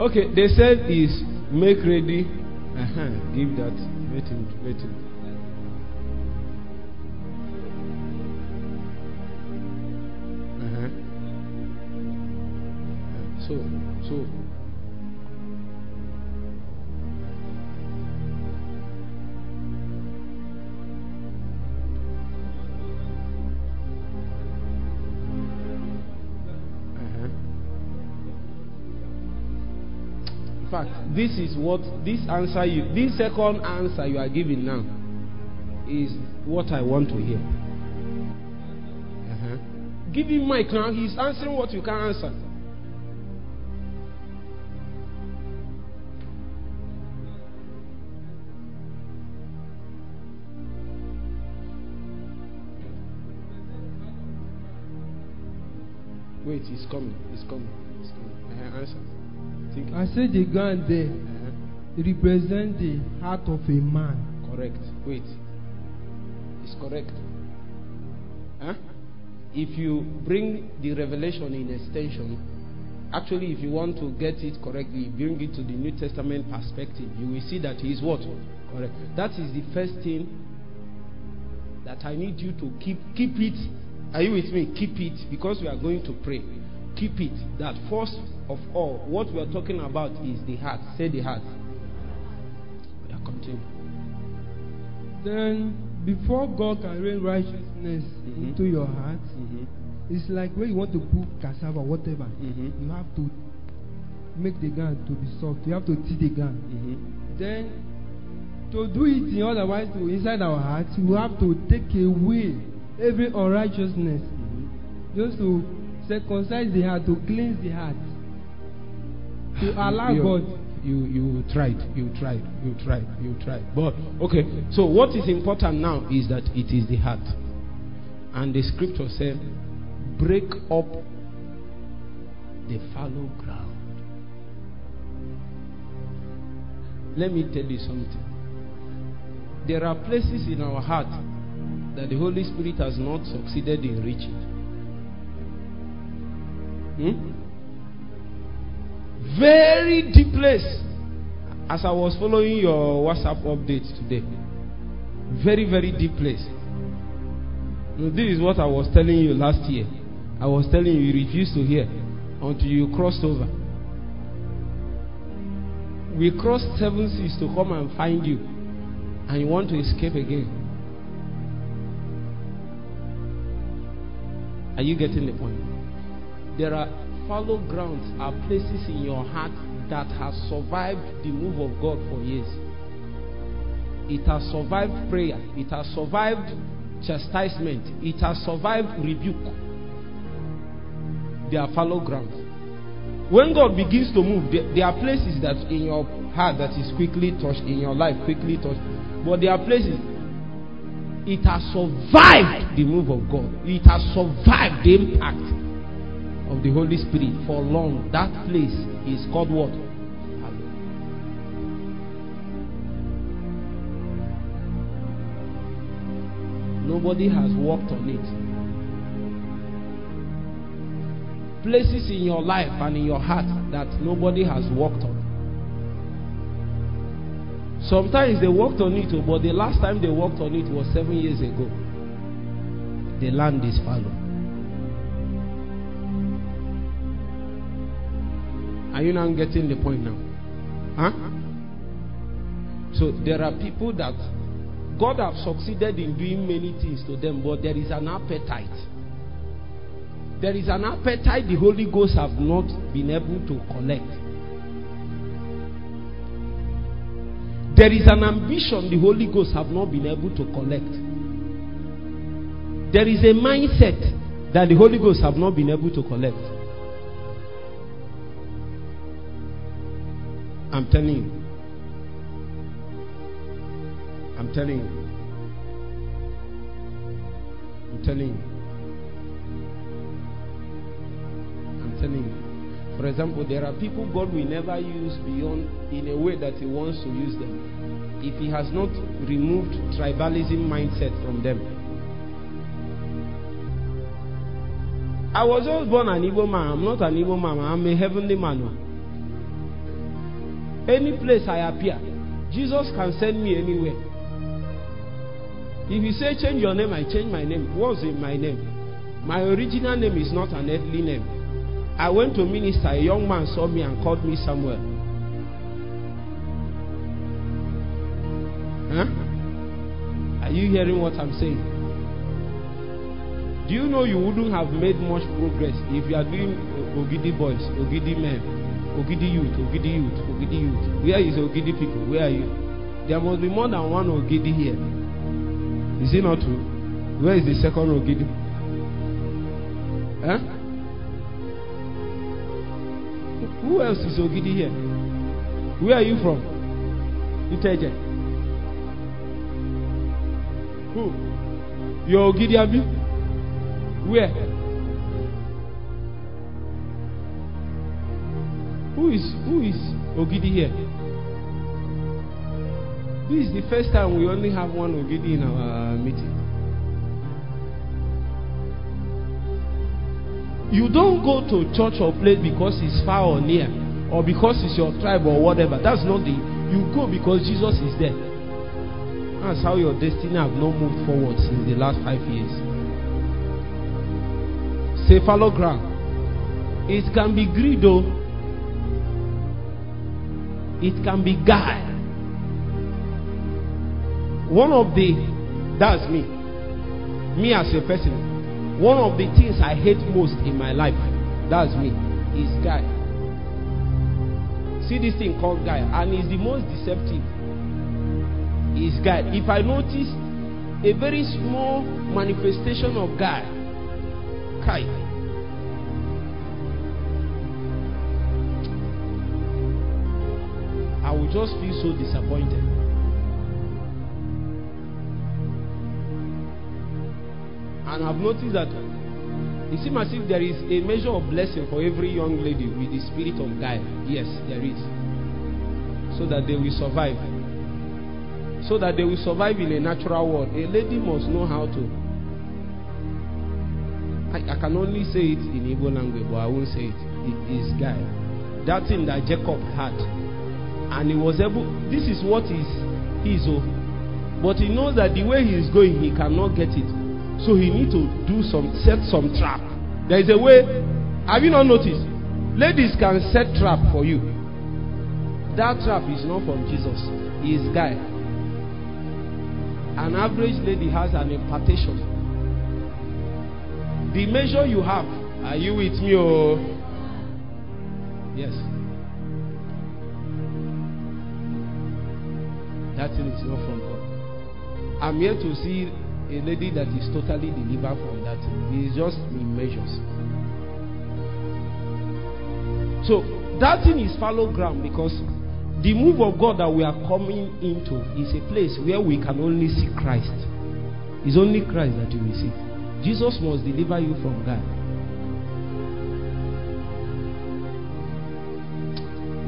Okay, they said is make ready. Uh-huh. Give that. Let him. Let him. Uh-huh. Uh, So, so. Fact, this is what this answer you this second answer you are giving now is what I want to hear. Uh-huh. Give him mic now. He's answering what you can answer. Wait, he's coming. He's coming. He's coming. Uh, answer. Think. I said the gun there Uh-huh. represent the heart of a man. Correct. Wait. It's correct. Huh? If you bring the revelation in extension, actually, if you want to get it correctly, bring it to the New Testament perspective, you will see that he is what? Correct. That is the first thing that I need you to keep keep it. Are you with me? Keep it because we are going to pray. Keep it. That first of all, what we are talking about is the heart. Say the heart. Yeah, continue. Then, before God can rain righteousness Mhm. into your heart, Mhm. it's like when you want to put cassava, whatever, Mhm. you have to make the ground to be soft. You have to till the ground. Mhm. Then, to do it in otherwise to inside our hearts, we have to take away every unrighteousness, just to circumcise the heart, to cleanse the heart, to allow you, God. You you tried, you tried, you tried, you tried. But okay, so what is important now is that it is the heart, and the scripture said, "Break up the fallow ground." Let me tell you something. There are places in our heart that the Holy Spirit has not succeeded in reaching. Hmm? Very deep place. As I was following your WhatsApp update today, very, very deep place. This is what I was telling you last year. I was telling you, you refused to hear until you crossed over. We crossed seven seas to come and find you, and you want to escape again. Are you getting the point? There are fallow grounds, are places in your heart that has survived the move of God for years. It has survived prayer, it has survived chastisement, it has survived rebuke. They are fallow grounds. When God begins to move, there, there are places that in your heart that is quickly touched, in your life quickly touched, but there are places it has survived the move of God. It has survived the impact of the Holy Spirit for long. That place is called what? Nobody has walked on it. Places in your life and in your heart that nobody has walked on. Sometimes they walked on it, oh, but the last time they walked on it was seven years ago. The land is fallow. Are you now getting the point now? Huh? So there are people that God have succeeded in doing many things to them, but there is an appetite. There is an appetite the Holy Ghost have not been able to collect. There is an ambition the Holy Ghost have not been able to collect. There is a mindset that the Holy Ghost have not been able to collect. I'm telling you. I'm telling you. I'm telling you. I'm telling you. For example, there are people God will never use beyond in a way that He wants to use them. If He has not removed tribalism mindset from them. I was just born an evil man. I'm not an evil man. I'm a heavenly man. Any place I appear, Jesus can send me anywhere. If you say change your name, I change my name. What's in my name? My original name is not an earthly name. I went to minister. A young man saw me and called me Samuel. Huh? Are you hearing what I'm saying? Do you know you wouldn't have made much progress if you are doing Ogidi boys, Ogidi men? Ogidi youth, Ogidi youth, Ogidi youth. Where is Ogidi people? Where are you? There must be more than one Ogidi here. Is it not true? Where is the second Ogidi? Huh? Who else is Ogidi here? Where are you from? Iteje. Who? You're Ogidi Abi? Where? Who is who is Ogidi here? This is the first time we only have one Ogidi in our meeting. You don't go to church or place because it's far or near, or because it's your tribe or whatever. That's not the. You go because Jesus is there. That's how your destiny have not moved forward since the last five years. Cephalogram. It can be greed, though. It can be guile. One of the that's me. Me as a person. One of the things I hate most in my life, that's me, is guy. See this thing called guy, and it's the most deceptive. Is guy. If I notice a very small manifestation of guy, kai. Will just feel so disappointed. And I've noticed that it seems as if there is a measure of blessing for every young lady with the spirit of guile. Yes, there is. So that they will survive. So that they will survive in a natural world. A lady must know how to. I, I can only say it in Igbo language, but I won't say it. It is guile. That thing that Jacob had. And he was able, this is what is his. Oh. But he knows that the way he is going, he cannot get it. So he need to do some set some trap. There is a way. Have you not noticed? Ladies can set trap for you. That trap is not from Jesus. He is guy. An average lady has an impartation. The measure you have, are you with me? Oh, yes. That thing is not from God. I'm here to see a lady that is totally delivered from that. It is just in measures. So that thing is fallow ground because the move of God that we are coming into is a place where we can only see Christ. It's only Christ that you will see. Jesus must deliver you from God.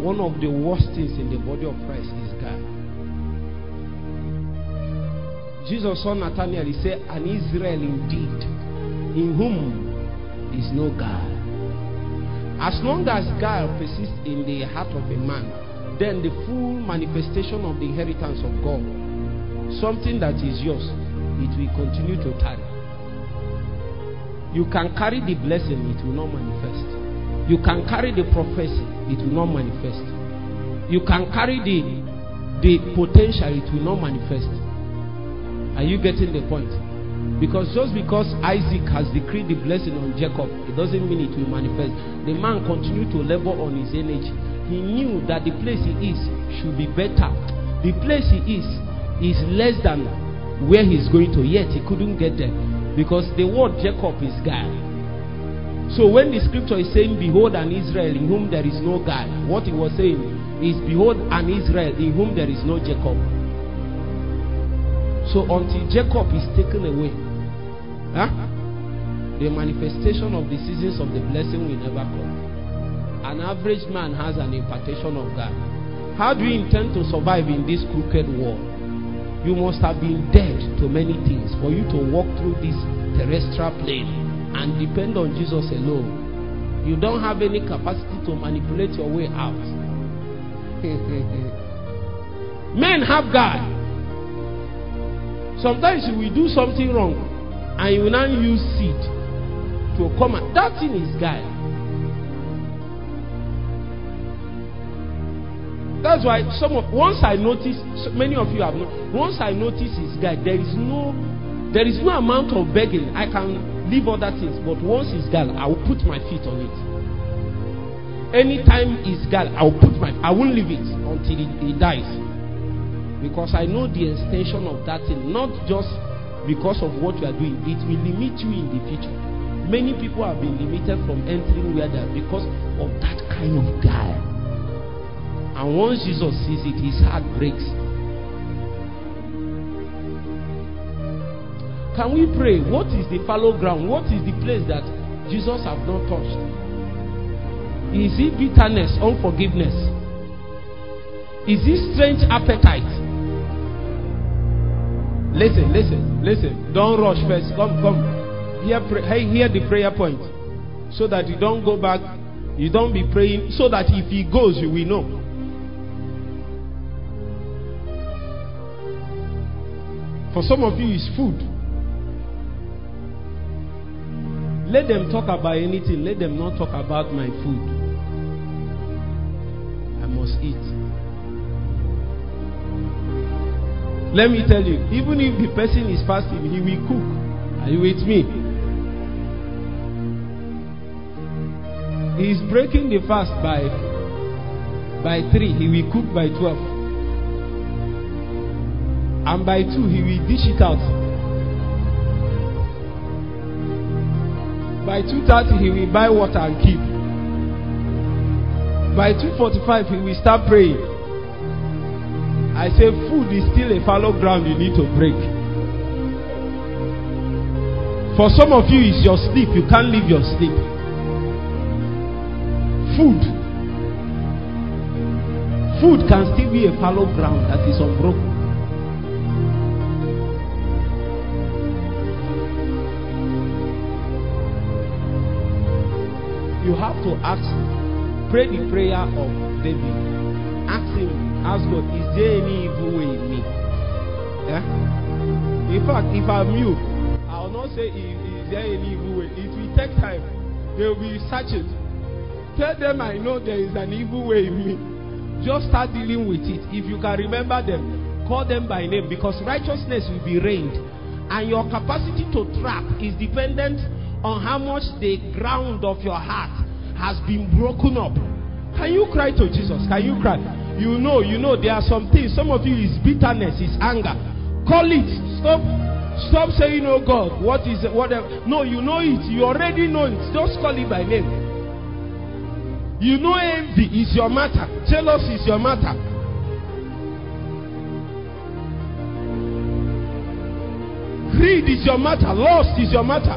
One of the worst things in the body of Christ is God. Jesus saw Nathanael, he said, An Israel indeed, in whom is no God. As long as God persists in the heart of a man, then the full manifestation of the inheritance of God, something that is yours, it will continue to tarry. You can carry the blessing, it will not manifest. You can carry the prophecy, it will not manifest. You can carry the, the potential, it will not manifest. Are you getting the point? Because just because Isaac has decreed the blessing on Jacob, it doesn't mean it will manifest. The man continued to labor on his energy. He knew that the place he is should be better. The place he is is less than where he's going to, yet he couldn't get there. Because the word Jacob is God. So when the scripture is saying, Behold, an Israel in whom there is no God, what he was saying is, Behold, an Israel in whom there is no Jacob. So until Jacob is taken away, huh, the manifestation of the seasons of the blessing will never come. An average man has an impartation of God. How do you intend to survive in this crooked world? You must have been dead to many things for you to walk through this terrestrial plane and depend on Jesus alone. You don't have any capacity to manipulate your way out. Men have God. Sometimes you will do something wrong and you will now use seed to come out. That thing is God. That's why some of once I notice many of you have not once I notice his guy, there is no there is no amount of begging. I can leave other things, but once it's gone, I will put my feet on it. Anytime he's God, I'll put my, I won't leave it until he, he dies. Because I know the extension of that thing, not just because of what you are doing, it will limit you in the future. Many people have been limited from entering where they are because of that kind of guy. And once Jesus sees it, his heart breaks. Can we pray? What is the fallow ground? What is the place that Jesus have not touched? Is it bitterness, unforgiveness? Is it strange appetite? Listen, listen, listen. Don't rush first. Come, come. Hear, hey, hear the prayer point. So that you don't go back. You don't be praying. So that if he goes, you will know. For some of you, it's food. Let them talk about anything. Let them not talk about my food. I must eat. Let me tell you, even if the person is fasting, he will cook. Are you with me? He is breaking the fast by by three. He will cook by twelve, and by two he will dish it out. By two thirty he will buy water and keep. By two forty-five he will start praying. I say food is still a fallow ground you need to break. For some of you, it's your sleep. You can't leave your sleep. Food. Food can still be a fallow ground that is unbroken. You have to ask, pray the prayer of David. Ask God, is there any evil way in me? Yeah? In fact, if I'm you, I will not say, is, is there any evil way? It will take time. They will be searching. Tell them I know there is an evil way in me. Just start dealing with it. If you can remember them, call them by name because righteousness will be reigned. And your capacity to trap is dependent on how much the ground of your heart has been broken up. Can you cry to Jesus? Can you cry? You know, you know, there are some things. Some of you is bitterness, is anger. Call it. Stop. Stop saying, "Oh God, what is it? Whatever." No, you know it. You already know it. Just call it by name. You know, envy is your matter. Jealous is your matter. Greed is your matter. Lust is your matter.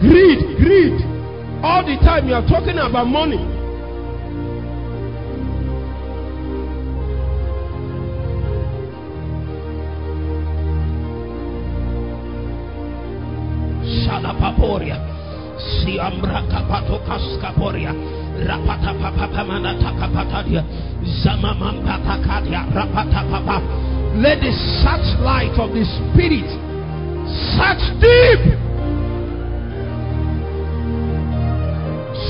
Greed, greed. All the time you are talking about money. Ambraka patokas kaporia rapata papa pamana takapatadia zamamamba takadia rapata papa let the searchlight of the spirit search deep.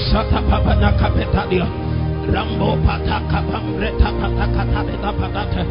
Shata papa nakapetadia rambo pataka pambreta patakata patate